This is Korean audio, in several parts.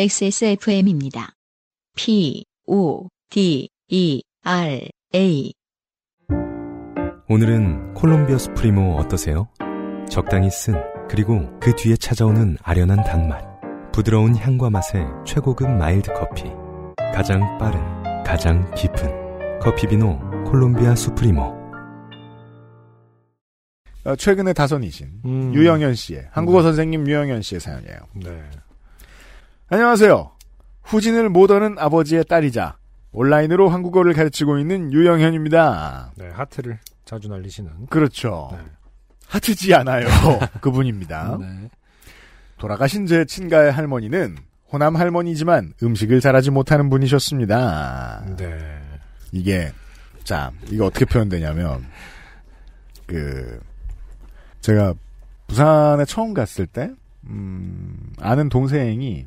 XSFM입니다. P, O, D, E, R, A. 오늘은 콜롬비아 수프리모 어떠세요? 적당히 쓴, 그리고 그 뒤에 찾아오는 아련한 단맛. 부드러운 향과 맛의 최고급 마일드 커피. 가장 빠른, 가장 깊은. 커피비노 콜롬비아 수프리모. 어, 최근에 다선이신 음. 유영현 씨의 한국어 선생님 유영현 씨의 사연이에요. 네. 안녕하세요. 후진을 못 얻는 아버지의 딸이자 온라인으로 한국어를 가르치고 있는 유영현입니다. 네, 하트를 자주 날리시는. 그렇죠. 네. 하트지 않아요. 그분입니다. 네. 돌아가신 제 친가의 할머니는 호남 할머니지만 음식을 잘하지 못하는 분이셨습니다. 네. 이게 자 이게 어떻게 표현되냐면 그 제가 부산에 처음 갔을 때 음, 아는 동생이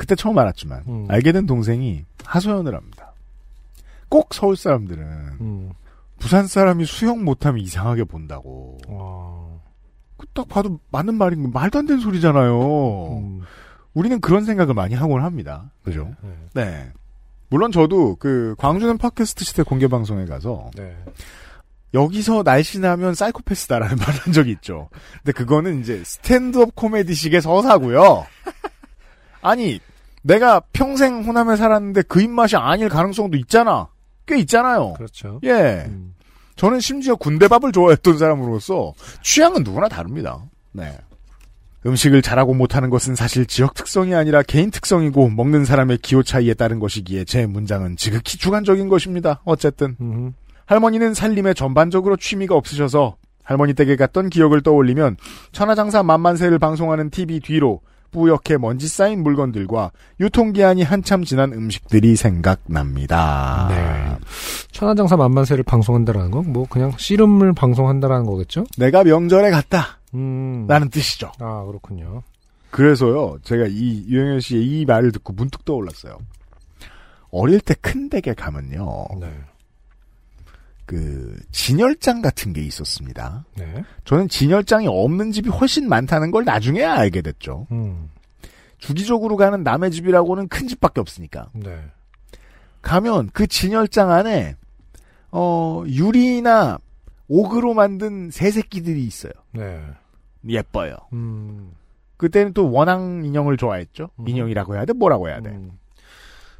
그때 처음 알았지만 음. 알게 된 동생이 하소연을 합니다. 꼭 서울 사람들은 음. 부산 사람이 수영 못하면 이상하게 본다고. 와. 그딱 봐도 맞는 말인 거 말도 안 되는 소리잖아요. 음. 우리는 그런 생각을 많이 하곤 합니다. 그죠? 네. 네. 물론 저도 그 광주는 팟캐스트 시대 공개 방송에 가서 네. 여기서 날씬하면 사이코패스다라는 말을 한 적이 있죠. 근데 그거는 이제 스탠드업 코미디식의 서사고요. 아니 내가 평생 호남에 살았는데 그 입맛이 아닐 가능성도 있잖아. 꽤 있잖아요. 그렇죠. 예. 음. 저는 심지어 군대밥을 좋아했던 사람으로서 취향은 누구나 다릅니다. 네. 음식을 잘하고 못하는 것은 사실 지역 특성이 아니라 개인 특성이고 먹는 사람의 기호 차이에 따른 것이기에 제 문장은 지극히 주관적인 것입니다. 어쨌든 음. 할머니는 살림에 전반적으로 취미가 없으셔서 할머니 댁에 갔던 기억을 떠올리면 천하장사 만만세를 방송하는 TV 뒤로 뿌옇게 먼지 쌓인 물건들과 유통기한이 한참 지난 음식들이 생각납니다. 네. 천하장사 만만세를 방송한다라는 건 뭐 그냥 씨름을 방송한다라는 거겠죠? 내가 명절에 갔다. 음. 라는 뜻이죠. 아, 그렇군요. 그래서요, 제가 이 유영현 씨의 이 말을 듣고 문득 떠올랐어요. 어릴 때 큰 댁에 가면요, 네. 그, 진열장 같은 게 있었습니다. 네. 저는 진열장이 없는 집이 훨씬 많다는 걸 나중에 알게 됐죠. 음. 주기적으로 가는 남의 집이라고는 큰 집밖에 없으니까. 네. 가면 그 진열장 안에, 어, 유리나 옥으로 만든 새 새끼들이 있어요. 네. 예뻐요. 음. 그때는 또 원앙 인형을 좋아했죠. 음. 인형이라고 해야 돼? 뭐라고 해야 돼? 음.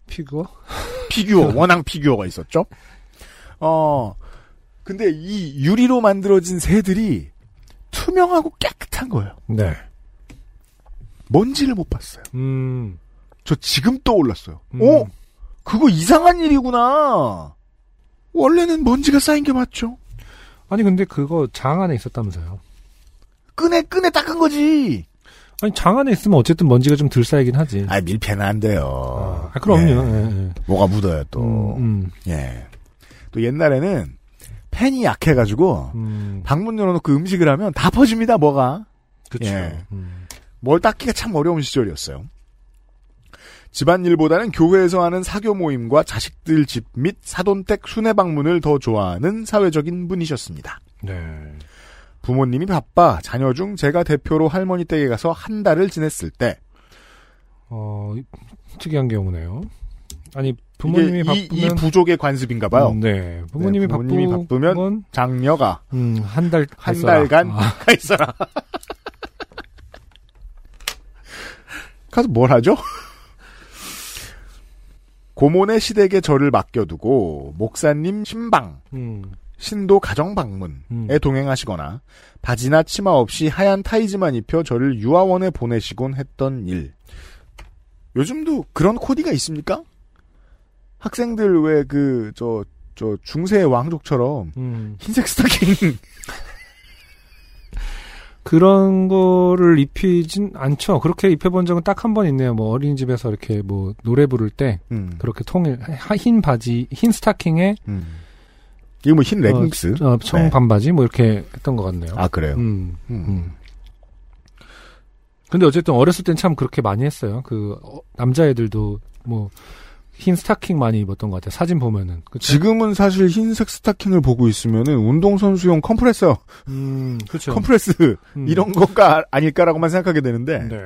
피규어? 피규어, 원앙 피규어가 있었죠. 어, 근데 이 유리로 만들어진 새들이 투명하고 깨끗한 거예요. 네. 먼지를 못 봤어요. 음. 저 지금 떠올랐어요. 음. 어? 그거 이상한 일이구나. 원래는 먼지가 쌓인 게 맞죠. 아니 근데 그거 장 안에 있었다면서요. 끄내, 끄내 닦은 거지. 아니 장 안에 있으면 어쨌든 먼지가 좀 덜 쌓이긴 하지. 아, 밀폐는 안 돼요. 아, 그럼요. 예. 예, 예. 뭐가 묻어요, 또. 음, 예. 또 옛날에는 팬이 약해가지고, 음, 방문 열어놓고 음식을 하면 다 퍼집니다, 뭐가. 그쵸. 예. 음. 뭘 닦기가 참 어려운 시절이었어요. 집안일보다는 교회에서 하는 사교 모임과 자식들 집 및 사돈댁 순회 방문을 더 좋아하는 사회적인 분이셨습니다. 네. 부모님이 바빠 자녀 중 제가 대표로 할머니 댁에 가서 한 달을 지냈을 때 어, 특이한 경우네요. 아니, 부모님이 이게 이, 바쁘면. 이 부족의 관습인가 봐요. 음, 네. 부모님이, 네, 부모님이 바쁘면. 바쁘면 장녀가 음, 한 달, 한. 달간 아, 가 있어라. 가서 뭘 하죠? 고모네 시댁에 저를 맡겨두고 목사님 신방, 음, 신도 가정 방문에 음. 동행하시거나 바지나 치마 없이 하얀 타이즈만 입혀 저를 유아원에 보내시곤 했던 일. 요즘도 그런 코디가 있습니까? 학생들 왜 그 저 저 중세 왕족처럼 음. 흰색 스타킹 그런 거를 입히진 않죠. 그렇게 입혀본 적은 딱 한 번 있네요. 뭐 어린이집에서 이렇게 뭐 노래 부를 때 음. 그렇게 통일 하- 흰 바지, 흰 스타킹에 음. 이거 뭐 흰 레깅스? 어, 청 네. 반바지 뭐 이렇게 했던 것 같네요. 아 그래요. 음, 음. 음. 근데 어쨌든 어렸을 땐 참 그렇게 많이 했어요. 그 어, 남자애들도 뭐 흰 스타킹 많이 입었던 것 같아요. 사진 보면은. 그쵸? 지금은 사실 흰색 스타킹을 보고 있으면은 운동선수용 컴프레서, 음, 그렇죠. compress 음. 이런 거가 아닐까라고만 생각하게 되는데 네.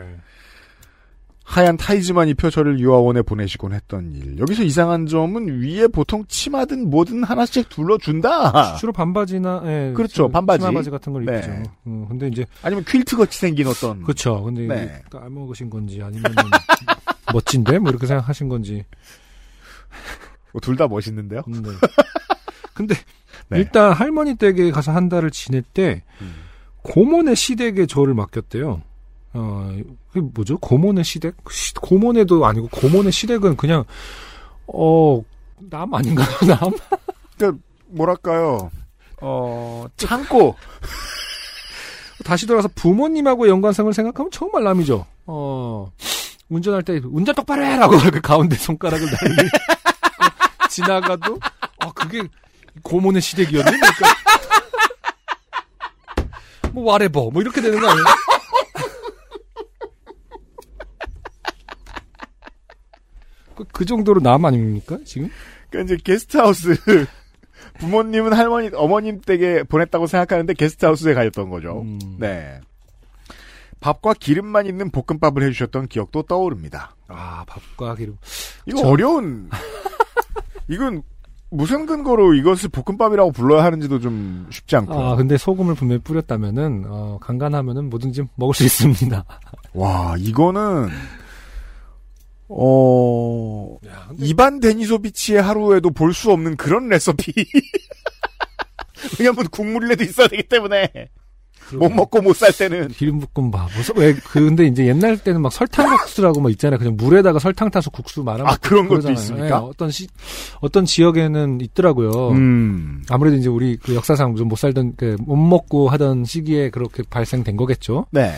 하얀 타이즈만 입혀 저를 유아원에 보내시곤 했던 일. 여기서 이상한 점은 위에 보통 치마든 뭐든 하나씩 둘러준다. 주로 반바지나 예, 아. 그렇죠, 저 반바지. 치마바지 같은 걸 네. 입죠. 음, 근데 이제 아니면 퀼트 같이 생긴 어떤. 그렇죠. 근데 네. 이게 까먹으신 건지 아니면 멋진데 뭐 이렇게 생각하신 건지. 둘 다 멋있는데요? 음, 네. 근데 네. 일단 할머니 댁에 가서 한 달을 지낼 때 음. 고모네 시댁에 저를 맡겼대요. 어, 그게 뭐죠? 고모네 시댁? 시- 고모네도 아니고 고모네 시댁은 그냥 어, 남 아닌가요? 남? 그러니까 뭐랄까요? 어 창고. 다시 돌아서 부모님하고 연관성을 생각하면 정말 남이죠. 어, 운전할 때 운전 똑바로 해라고 그 가운데 손가락을 날리 지나가도 아 그게 고모네 시댁이었니? 그러니까 뭐 와레버 뭐 이렇게 되는 거 아니에요? 그, 그 정도로 남 아닙니까 지금? 그러니까 이제 게스트하우스. 부모님은 할머니, 어머님 댁에 보냈다고 생각하는데 게스트하우스에 가셨던 거죠. 음. 네. 밥과 기름만 있는 볶음밥을 해주셨던 기억도 떠오릅니다. 아 밥과 기름. 이거 저- 어려운, 이건 무슨 근거로 이것을 볶음밥이라고 불러야 하는지도 좀 쉽지 않고. 아 근데 소금을 분명히 뿌렸다면은 어, 간간하면은 뭐든지 먹을 수 있습니다. 와, 이거는, 어, 야, 근데 이반 데니소비치의 하루에도 볼 수 없는 그런 레시피. 왜냐면 국물이라도 있어야 되기 때문에. 못 먹고 못 살 때는. 기름볶음밥. 무슨 왜 그, 근데 이제 옛날 때는 막 설탕 국수라고 뭐 있잖아요. 그냥 물에다가 설탕 타서 국수 말아. 아, 그런 것도 그러잖아요. 있습니까? 예, 어떤 시 어떤 지역에는 있더라고요. 음. 아무래도 이제 우리 그 역사상 좀 못 살던 그 못 먹고 하던 시기에 그렇게 발생된 거겠죠. 네.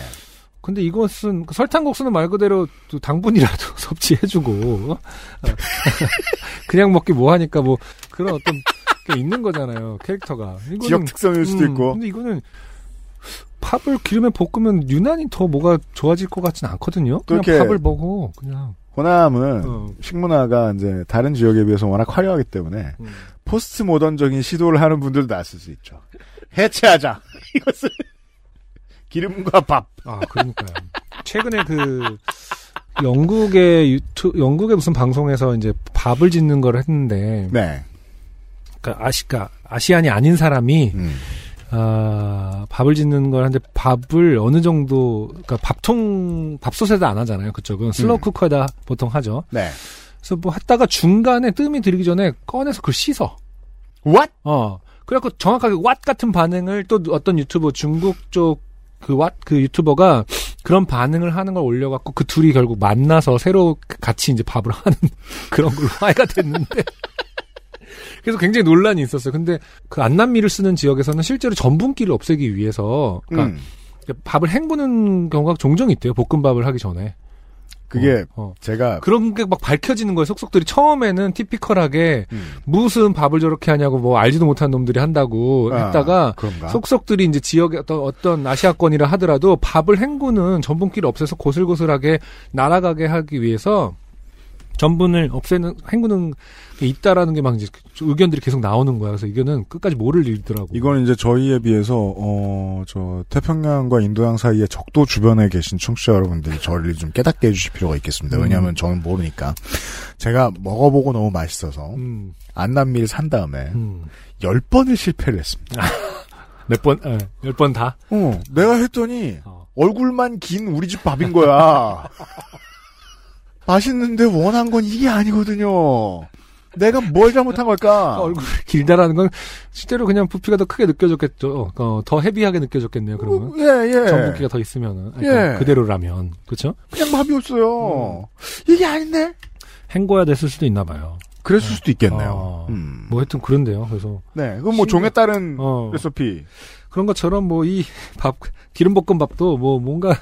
근데 이것은 그 설탕국수는 말 그대로 또 당분이라도 섭취해주고 어? 그냥 먹기 뭐하니까 뭐 그런 어떤 게 있는 거잖아요. 캐릭터가 이거는 지역 특성일 수도 음, 있고. 근데 이거는 팝을 기름에 볶으면 유난히 더 뭐가 좋아질 것 같진 않거든요. 그냥 팝을 먹어. 그냥. 호남은 어. 식문화가 이제 다른 지역에 비해서 워낙 화려하기 때문에 음. 포스트 모던적인 시도를 하는 분들도 났을 수 있죠. 해체하자. 이것을 기름과 밥. 아, 그러니까요. 최근에 그 영국의 유튜 영국의 무슨 방송에서 이제 밥을 짓는 걸 했는데 네. 그러니까 아시가 아시안이 아닌 사람이 음. 아, 밥을 짓는 걸 하는데 밥을 어느 정도 그러니까 밥통 밥솥에다 안 하잖아요. 그쪽은 slow 음. cooker에다 보통 하죠. 네. 그래서 뭐 했다가 중간에 뜸이 들기 전에 꺼내서 그걸 씻어. What? 어. 그래갖고 정확하게 왓 같은 반응을 또 어떤 유튜버 중국 쪽 그 왓 그 유튜버가 그런 반응을 하는 걸 올려갖고 그 둘이 결국 만나서 새로 같이 이제 밥을 하는 그런 걸로 화해가 됐는데. 그래서 굉장히 논란이 있었어요. 근데 그 안남미를 쓰는 지역에서는 실제로 전분기를 없애기 위해서 그러니까 음. 밥을 헹구는 경우가 종종 있대요. 볶음밥을 하기 전에. 그게 어, 어. 제가 그런 게 막 밝혀지는 거예요. 속속들이 처음에는 티피컬하게 음. 무슨 밥을 저렇게 하냐고 뭐 알지도 못한 놈들이 한다고 아, 했다가 그런가? 속속들이 이제 지역의 어떤 어떤 아시아권이라 하더라도 밥을 헹구는 전분기를 없애서 고슬고슬하게 날아가게 하기 위해서 전분을 없애는 헹구는 게 있다라는 게 막 이제 의견들이 계속 나오는 거야. 그래서 이거는 끝까지 모를 일더라고. 이건 이제 저희에 비해서 어 저 태평양과 인도양 사이의 적도 주변에 계신 청취자 여러분들이 저를 좀 깨닫게 해주실 필요가 있겠습니다. 음. 왜냐하면 저는 모르니까 제가 먹어보고 너무 맛있어서 음, 안남미를 산 다음에 음. 열 번을 실패를 했습니다. 몇 번, 예, 열번 다. 어, 내가 했더니 어. 얼굴만 긴 우리 집 밥인 거야. 맛있는데 원한 건 이게 아니거든요. 내가 뭘 잘못한 걸까? 얼굴 길다라는 건 실제로 그냥 부피가 더 크게 느껴졌겠죠. 어, 더 헤비하게 느껴졌겠네요. 그러면 예, 예. 전분기가 더 있으면은 그러니까 예. 음. 그대로라면 그렇죠? 그냥 밥이었어요. 이게 아닌데? 헹궈야 됐을 수도 있나 봐요. 그랬을 수도 있겠네요. 어, 음. 뭐 하여튼 그런데요. 그래서 네, 그건 뭐 종에 따른 어, 레시피. 그런 것처럼 뭐 이 밥 기름볶음밥도 뭐 뭔가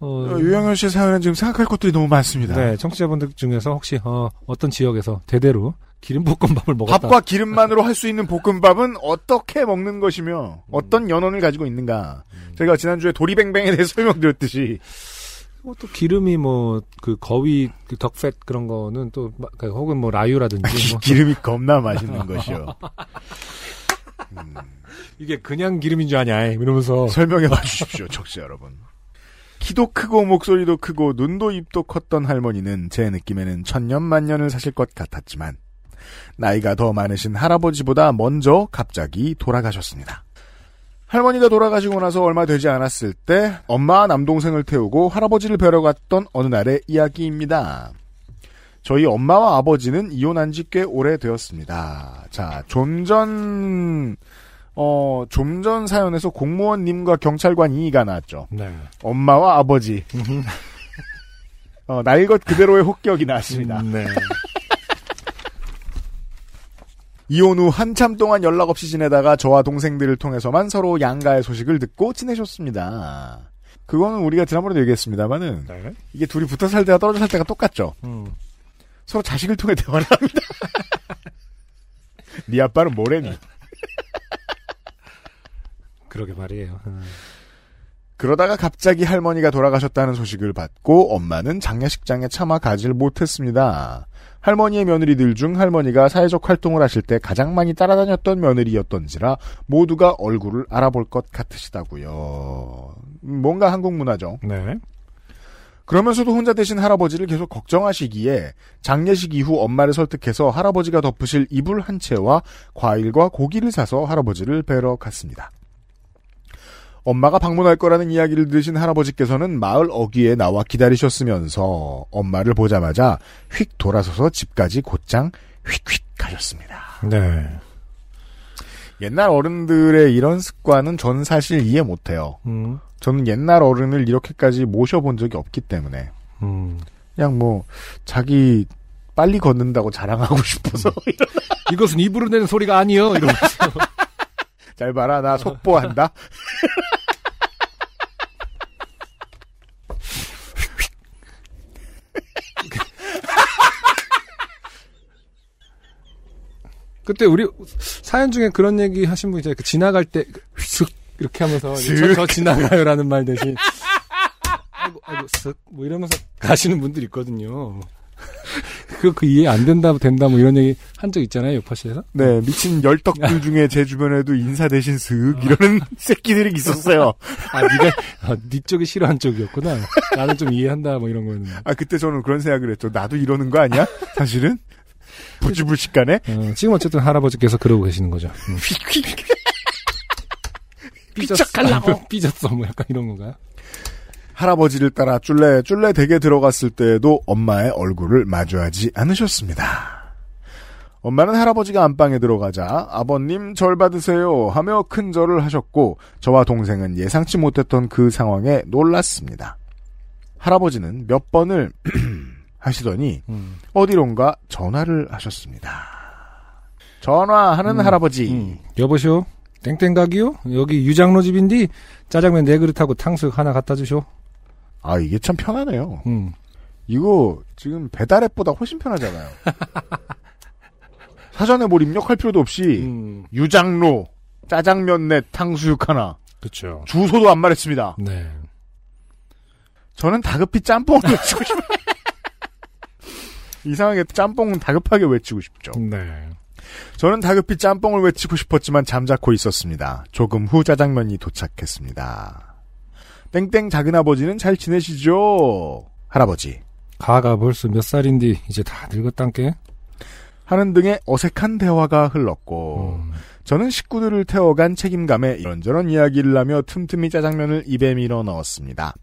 어, 어, 유영현 씨 사연은 지금 생각할 것들이 너무 많습니다. 네 청취자분들 중에서 혹시 어, 어떤 지역에서 대대로 기름 볶음밥을 먹었다. 밥과 기름만으로 할 수 있는 볶음밥은 어떻게 먹는 것이며 어떤 연원을 가지고 있는가. 제가 지난주에 도리뱅뱅에 대해 설명드렸듯이 뭐또 기름이 뭐 그 거위 그 덕팻 그런 거는 또 마- 그 혹은 뭐 라유라든지 뭐 기름이 겁나 맛있는 것이요. 이게 그냥 기름인 줄 아냐 이러면서 설명해 봐 주십시오, 청취자 여러분. 키도 크고 목소리도 크고 눈도 입도 컸던 할머니는 제 느낌에는 천년 만년을 사실 것 같았지만 나이가 더 많으신 할아버지보다 먼저 갑자기 돌아가셨습니다. 할머니가 돌아가시고 나서 얼마 되지 않았을 때 엄마와 남동생을 태우고 할아버지를 뵈러 갔던 어느 날의 이야기입니다. 저희 엄마와 아버지는 이혼한 지 꽤 오래되었습니다. 자, 좀 전, 어, 좀 전 사연에서 공무원님과 경찰관 이의가 나왔죠. 네. 엄마와 아버지. 어, 날 것 그대로의 혹격이 나왔습니다. 네. 이혼 후 한참 동안 연락 없이 지내다가 저와 동생들을 통해서만 서로 양가의 소식을 듣고 지내셨습니다. 그거는 우리가 지난번에도 얘기했습니다만은 네. 이게 둘이 붙어 살 때와 떨어져 살 때가 똑같죠. 음. 서로 자식을 통해 대화를 합니다. 네 아빠는 뭐래니? 그러게 말이에요. 음. 그러다가 갑자기 할머니가 돌아가셨다는 소식을 받고 엄마는 장례식장에 차마 가질 못했습니다. 할머니의 며느리들 중 할머니가 사회적 활동을 하실 때 가장 많이 따라다녔던 며느리였던지라 모두가 얼굴을 알아볼 것 같으시다고요. 음, 뭔가 한국 문화죠. 네. 그러면서도 혼자 되신 할아버지를 계속 걱정하시기에 장례식 이후 엄마를 설득해서 할아버지가 덮으실 이불 한 채와 과일과 고기를 사서 할아버지를 뵈러 갔습니다. 엄마가 방문할 거라는 이야기를 들으신 할아버지께서는 마을 어귀에 나와 기다리셨으면서 엄마를 보자마자 휙 돌아서서 집까지 곧장 휙휙 가셨습니다. 네. 옛날 어른들의 이런 습관은 저는 사실 이해 못해요. 음. 저는 옛날 어른을 이렇게까지 모셔본 적이 없기 때문에 음. 그냥 뭐 자기 빨리 걷는다고 자랑하고 싶어서 이것은 입으로 내는 소리가 아니요. 이러면서. 잘 봐라 나 속보한다. 그때 우리 사연 중에 그런 얘기 하신 분 있잖아요. 그 지나갈 때, 슥, 이렇게 하면서, 저, 슥. 저 지나가요라는 말 대신, 아이고, 아이고, 슥, 뭐 이러면서 가시는 분들 있거든요. 그, 그 이해 안 된다, 된다, 뭐 이런 얘기 한 적 있잖아요, 요파시에서. 네 미친 열덕들 중에 제 주변에도 인사 대신 슥 이러는 새끼들이 있었어요. 아, 니가, 아, 니 쪽이 싫어한 쪽이었구나. 나는 좀 이해한다, 뭐 이런 거였는데. 아 그때 저는 그런 생각을 했죠. 나도 이러는 거 아니야? 사실은 부지불식간에 어, 지금 어쨌든 할아버지께서 그러고 계시는 거죠. 음. 삐쩍하려고. 삐졌어, 뭐 약간 이런 건가요? 할아버지를 따라 쫄래 쫄래 댁에 들어갔을 때에도 엄마의 얼굴을 마주하지 않으셨습니다. 엄마는 할아버지가 안방에 들어가자 아버님 절 받으세요 하며 큰 절을 하셨고 저와 동생은 예상치 못했던 그 상황에 놀랐습니다. 할아버지는 몇 번을 하시더니 음. 어디론가 전화를 하셨습니다. 전화하는 음, 할아버지. 음. 여보시오? 땡땡 가기요? 여기 유장로 집인데 짜장면 네 그릇하고 탕수육 하나 갖다 주쇼. 아 이게 참 편하네요. 음. 이거 지금 배달 앱보다 훨씬 편하잖아요. 사전에 뭘 입력할 필요도 없이 음. 유장로 짜장면 넷 탕수육 하나 그렇죠. 주소도 안 말했습니다. 네. 저는 다급히 짬뽕을 외치고 싶어요. 이상하게 짬뽕은 다급하게 외치고 싶죠. 네. 저는 다급히 짬뽕을 외치고 싶었지만 잠자코 있었습니다. 조금 후 짜장면이 도착했습니다. 땡땡 작은 아버지는 잘 지내시죠? 할아버지. 가가 벌써 몇 살인데 이제 다 늙었단께. 하는 등의 어색한 대화가 흘렀고 음. 저는 식구들을 태워간 책임감에 이런저런 이야기를 하며 틈틈이 짜장면을 입에 밀어 넣었습니다.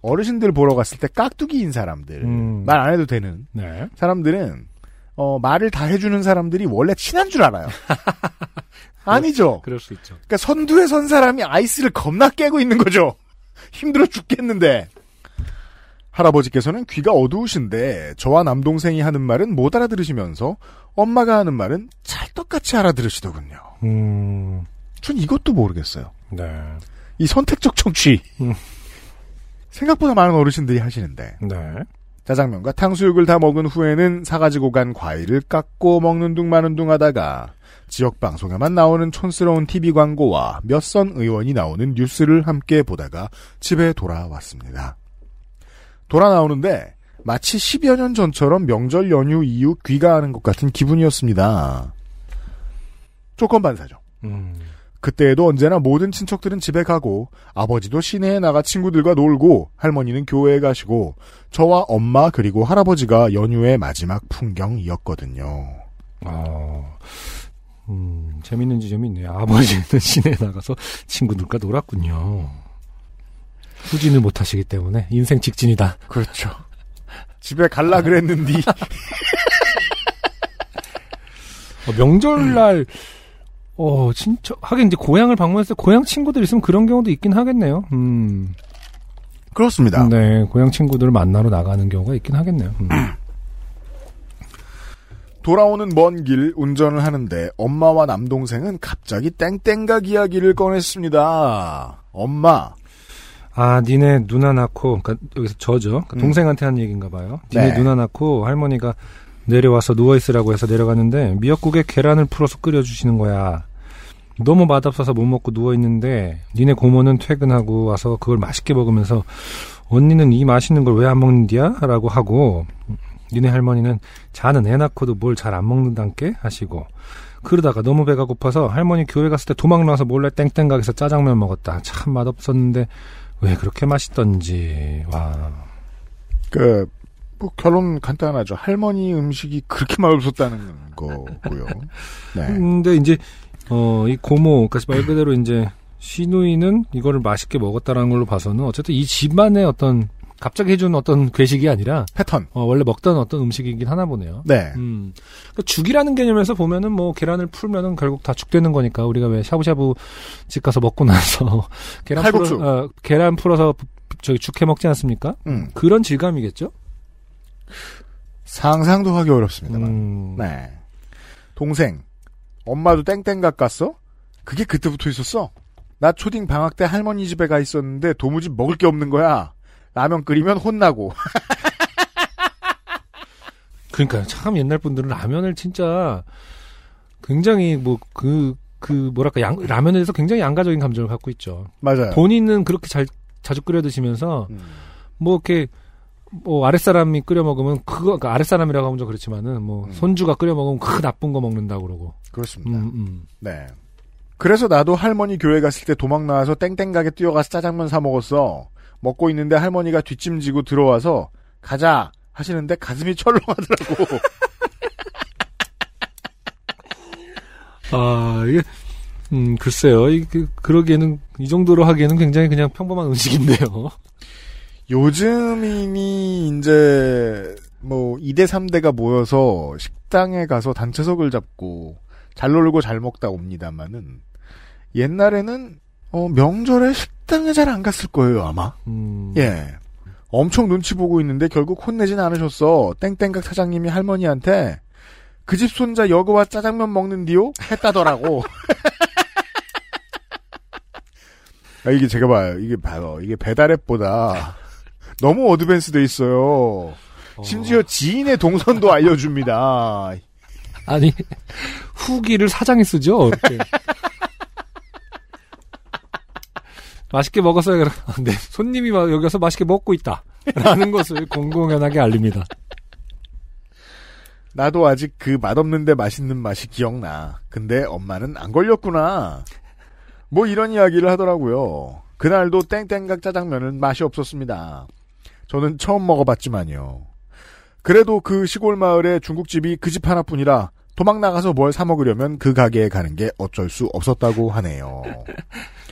어르신들 보러 갔을 때 깍두기인 사람들 음. 말안 해도 되는 네. 사람들은 어, 말을 다 해주는 사람들이 원래 친한 줄 알아요. 아니죠. 그럴 수 있죠. 그러니까 선두에 선 사람이 아이스를 겁나 깨고 있는 거죠. 힘들어 죽겠는데. 할아버지께서는 귀가 어두우신데 저와 남동생이 하는 말은 못 알아들으시면서 엄마가 하는 말은 찰떡같이 알아들으시더군요. 음. 전 이것도 모르겠어요. 네. 이 선택적 청취. 음. 생각보다 많은 어르신들이 하시는데 네. 짜장면과 탕수육을 다 먹은 후에는 사가지고 간 과일을 깎고 먹는 둥 마는 둥 하다가 지역 방송에만 나오는 촌스러운 TV 광고와 몇 선 의원이 나오는 뉴스를 함께 보다가 집에 돌아왔습니다. 돌아 나오는데 마치 10여 년 전처럼 명절 연휴 이후 귀가하는 것 같은 기분이었습니다. 조건 반사죠. 음. 그때에도 언제나 모든 친척들은 집에 가고 아버지도 시내에 나가 친구들과 놀고 할머니는 교회에 가시고 저와 엄마 그리고 할아버지가 연휴의 마지막 풍경이었거든요. 아, 음, 재밌는 지점이 있네요. 아버지는 시내에 나가서 친구들과 놀았군요. 후진을 못 하시기 때문에 인생 직진이다. 그렇죠. 집에 갈라 그랬는디 어, 명절날, 어, 진짜, 하긴 이제 고향을 방문했을 때 고향 친구들 있으면 그런 경우도 있긴 하겠네요. 음. 그렇습니다. 네, 고향 친구들을 만나러 나가는 경우가 있긴 하겠네요. 음. 돌아오는 먼 길 운전을 하는데 엄마와 남동생은 갑자기 땡땡각 이야기를 꺼냈습니다. 엄마, 아, 니네 누나 낳고, 그니까 여기서 저죠. 그러니까 음. 동생한테 한 얘기인가 봐요. 니네 네. 누나 낳고 할머니가 내려와서 누워있으라고 해서 내려갔는데 미역국에 계란을 풀어서 끓여주시는 거야. 너무 맛없어서 못 먹고 누워있는데 니네 고모는 퇴근하고 와서 그걸 맛있게 먹으면서 언니는 이 맛있는 걸 왜 안 먹는디야? 라고 하고 니네 할머니는 자는 애 낳고도 뭘 잘 안 먹는단께 하시고 그러다가 너무 배가 고파서 할머니 교회 갔을 때 도망 나와서 몰래 땡땡각에서 짜장면 먹었다. 참 맛없었는데 왜 그렇게 맛있던지 와 그, 뭐 결론 간단하죠. 할머니 음식이 그렇게 맛없었다는 거고요. 네. 근데 이제 어 이 고모 그러니까 말 그대로 이제 시누이는 이거를 맛있게 먹었다라는 걸로 봐서는 어쨌든 이 집안의 어떤 갑자기 해준 어떤 괴식이 아니라 패턴. 어, 원래 먹던 어떤 음식이긴 하나 보네요. 네. 음. 그러니까 죽이라는 개념에서 보면은 뭐 계란을 풀면은 결국 다 죽되는 거니까 우리가 왜 샤브샤브 집 가서 먹고 나서 계란 칼국수. 풀어 어, 계란 풀어서 저기 죽해 먹지 않습니까? 음. 그런 질감이겠죠? 상상도 하기 어렵습니다만. 음. 네. 동생, 엄마도 땡땡각 갔어? 그게 그때부터 있었어. 나 초딩 방학 때 할머니 집에 가 있었는데 도무지 먹을 게 없는 거야. 라면 끓이면 혼나고. 그러니까 참 옛날 분들은 라면을 진짜 굉장히 뭐그그 뭐랄까 양, 라면에 대해서 굉장히 양가적인 감정을 갖고 있죠. 맞아요. 본인은 그렇게 잘 자주 끓여 드시면서 음. 뭐 이렇게 뭐 아랫사람이 끓여 먹으면 그거 그러니까 아랫사람이라고 하면 좀 그렇지만은 뭐 음. 손주가 끓여 먹으면 그 나쁜 거 먹는다 그러고. 그렇습니다. 음, 음. 네. 그래서 나도 할머니 교회 갔을 때 도망 나와서 땡땡 가게 뛰어가서 짜장면 사 먹었어. 먹고 있는데 할머니가 뒷짐지고 들어와서 가자 하시는데 가슴이 철렁하더라고. 아, 이게 음, 글쎄요. 이 그, 그러기에는 이 정도로 하기에는 굉장히 그냥 평범한 음식인데요. 요즘이니 이제 뭐 2대 3대가 모여서 식당에 가서 단체석을 잡고 잘 놀고 잘 먹다 옵니다만은 옛날에는 어, 명절에 식당에 잘 안 갔을 거예요 아마. 음. 예. 엄청 눈치 보고 있는데 결국 혼내진 않으셨어. 땡땡각 사장님이 할머니한테 그 집 손자 여거와 짜장면 먹는디요? 했다더라고. 아, 이게 제가 봐요. 이게 봐요. 이게 배달앱보다 너무 어드밴스 돼 있어요. 어. 심지어 지인의 동선도 알려줍니다. 아니 후기를 사장이 쓰죠. 이렇게. 맛있게 먹었어요. 네, 손님이 막 여기 와서 맛있게 먹고 있다. 라는 것을 공공연하게 알립니다. 나도 아직 그 맛없는데 맛있는 맛이 기억나. 근데 엄마는 안 걸렸구나. 뭐 이런 이야기를 하더라고요. 그날도 땡땡각 짜장면은 맛이 없었습니다. 저는 처음 먹어봤지만요. 그래도 그 시골 마을에 중국집이 그 집 하나뿐이라 도망 나가서 뭘 사 먹으려면 그 가게에 가는 게 어쩔 수 없었다고 하네요.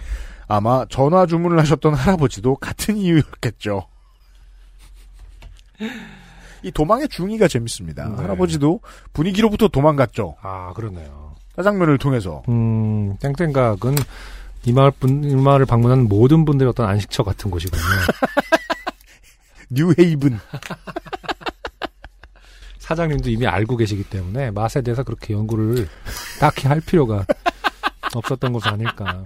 아마 전화 주문을 하셨던 할아버지도 같은 이유였겠죠. 이 도망의 중의가 재밌습니다. 네. 할아버지도 분위기로부터 도망갔죠. 아, 그러네요. 짜장면을 통해서. 음, 땡땡각은 이 마을 분, 이 마을을 방문하는 모든 분들의 어떤 안식처 같은 곳이군요. 뉴헤이븐. 사장님도 이미 알고 계시기 때문에 맛에 대해서 그렇게 연구를 딱히 할 필요가 없었던 것은 아닐까.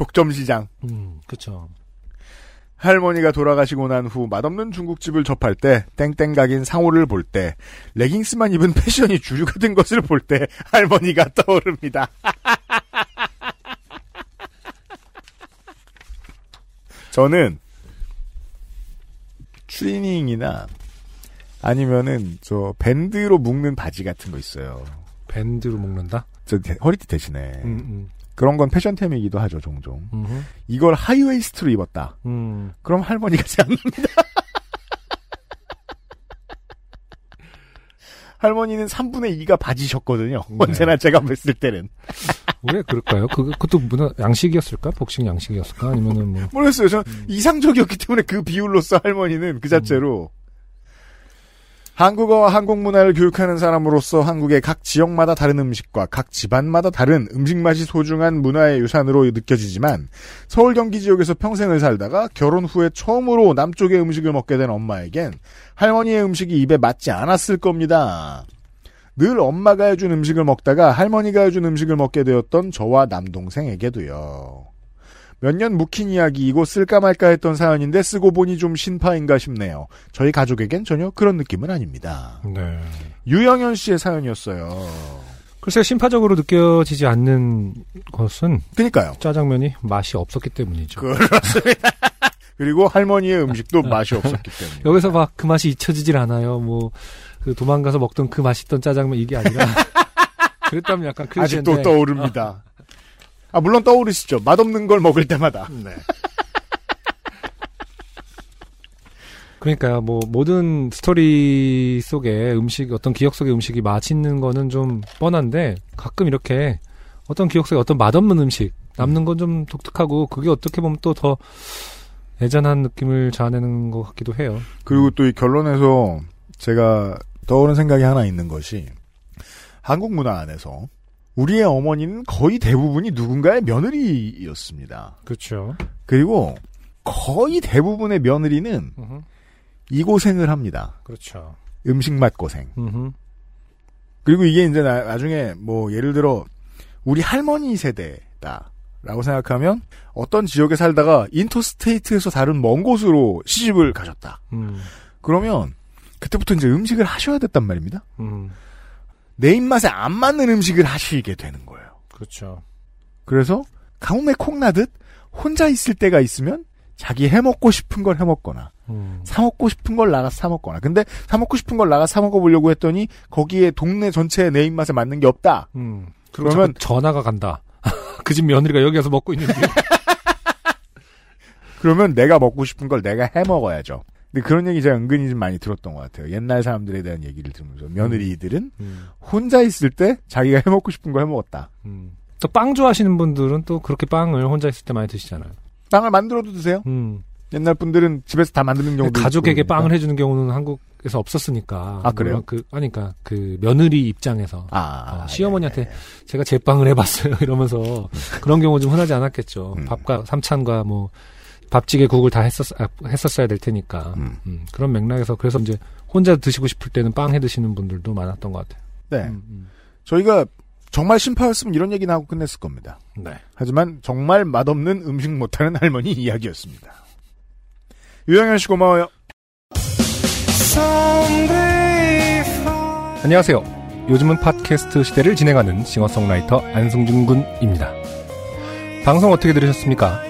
독점 시장. 음, 그쵸. 할머니가 돌아가시고 난 후 맛없는 중국집을 접할 때 땡땡 각인 상호를 볼 때 레깅스만 입은 패션이 주류가 된 것을 볼 때 할머니가 떠오릅니다. 저는 트리닝이나 아니면은 저 밴드로 묶는 바지 같은 거 있어요. 밴드로 먹는다? 저 대- 허리띠 대신에 음, 음. 그런 건 패션템이기도 하죠, 종종. 음흠. 이걸 하이웨이스트로 입었다. 음. 그럼 할머니 같지 않습니다. 할머니는 3분의 2가 바지셨거든요. 네. 언제나 제가 뵀을 때는. 왜 그럴까요? 그, 그것도 문화, 양식이었을까? 복싱 양식이었을까? 아니면은 뭐. 모르겠어요. 전 음. 이상적이었기 때문에 그 비율로서 할머니는 그 자체로 한국어와 한국 문화를 교육하는 사람으로서 한국의 각 지역마다 다른 음식과 각 집안마다 다른 음식 맛이 소중한 문화의 유산으로 느껴지지만 서울 경기 지역에서 평생을 살다가 결혼 후에 처음으로 남쪽의 음식을 먹게 된 엄마에겐 할머니의 음식이 입에 맞지 않았을 겁니다. 늘 엄마가 해준 음식을 먹다가 할머니가 해준 음식을 먹게 되었던 저와 남동생에게도요. 몇 년 묵힌 이야기이고 쓸까 말까 했던 사연인데 쓰고 보니 좀 신파인가 싶네요. 저희 가족에겐 전혀 그런 느낌은 아닙니다. 네. 유영현 씨의 사연이었어요. 글쎄, 심파적으로 느껴지지 않는 것은 그니까요. 짜장면이 맛이 없었기 때문이죠. 그렇습니다. 그리고 할머니의 음식도 맛이 없었기 때문에. 여기서 막 그 맛이 잊혀지질 않아요. 뭐, 그 도망가서 먹던 그 맛있던 짜장면 이게 아니라. 그랬다면 약간. 아직도 떠오릅니다. 아, 물론 떠오르시죠. 맛없는 걸 먹을 때마다. 네. 그러니까요, 뭐, 모든 스토리 속에 음식, 어떤 기억 속의 음식이 맛있는 거는 좀 뻔한데, 가끔 이렇게 어떤 기억 속에 어떤 맛없는 음식, 남는 건 좀 독특하고, 그게 어떻게 보면 또더 애잔한 느낌을 자아내는 것 같기도 해요. 그리고 또 이 결론에서 제가 떠오른 생각이 하나 있는 것이 한국 문화 안에서 우리의 어머니는 거의 대부분이 누군가의 며느리였습니다. 그렇죠. 그리고 거의 대부분의 며느리는 이 고생을 합니다. 그렇죠. 음식 맛 고생. 음흠. 그리고 이게 이제 나, 나중에 뭐 예를 들어 우리 할머니 세대다라고 생각하면 어떤 지역에 살다가 인터스테이트에서 다른 먼 곳으로 시집을 가셨다. 음, 그러면 그때부터 이제 음식을 하셔야 됐단 말입니다. 음, 내 입맛에 안 맞는 음식을 하시게 되는 거예요. 그렇죠. 그래서 가뭄에 콩나듯 혼자 있을 때가 있으면 자기 해먹고 싶은 걸 해먹거나 음, 사먹고 싶은 걸 나가서 사먹거나 근데 사먹고 싶은 걸 나가서 사먹어보려고 했더니 거기에 동네 전체에 내 입맛에 맞는 게 없다. 음. 그러면 그러면 전화가 간다. 그 집 며느리가 여기 와서 먹고 있는데. 그러면 내가 먹고 싶은 걸 내가 해먹어야죠. 근데 그런 얘기 제가 은근히 좀 많이 들었던 것 같아요. 옛날 사람들에 대한 얘기를 들으면서 며느리들은 음, 혼자 있을 때 자기가 해먹고 싶은 걸 해먹었다. 음. 또빵 좋아하시는 분들은 또 그렇게 빵을 혼자 있을 때 많이 드시잖아요. 빵을 만들어도 드세요. 음. 옛날 분들은 집에서 다 만드는 경우도 가족에게 그러니까. 빵을 해주는 경우는 한국에서 없었으니까. 아, 그래요? 그, 아니까 그 며느리 입장에서. 아, 어, 시어머니한테 예, 예. 제가 제 빵을 해봤어요. 이러면서 그런 경우 좀 흔하지 않았겠죠. 음. 밥과 삼찬과 뭐 밥찌개 국을 다 했었, 아, 했었어야 될 테니까. 음. 음, 그런 맥락에서 그래서 이제 혼자 드시고 싶을 때는 빵 해 드시는 분들도 많았던 것 같아요. 네. 음, 음. 저희가 정말 심파였으면 이런 얘기나 하고 끝냈을 겁니다. 네. 하지만 정말 맛없는 음식 못하는 할머니 이야기였습니다. 유영현 씨 고마워요. 안녕하세요. 요즘은 팟캐스트 시대를 진행하는 싱어송라이터 안승준 군입니다. 방송 어떻게 들으셨습니까?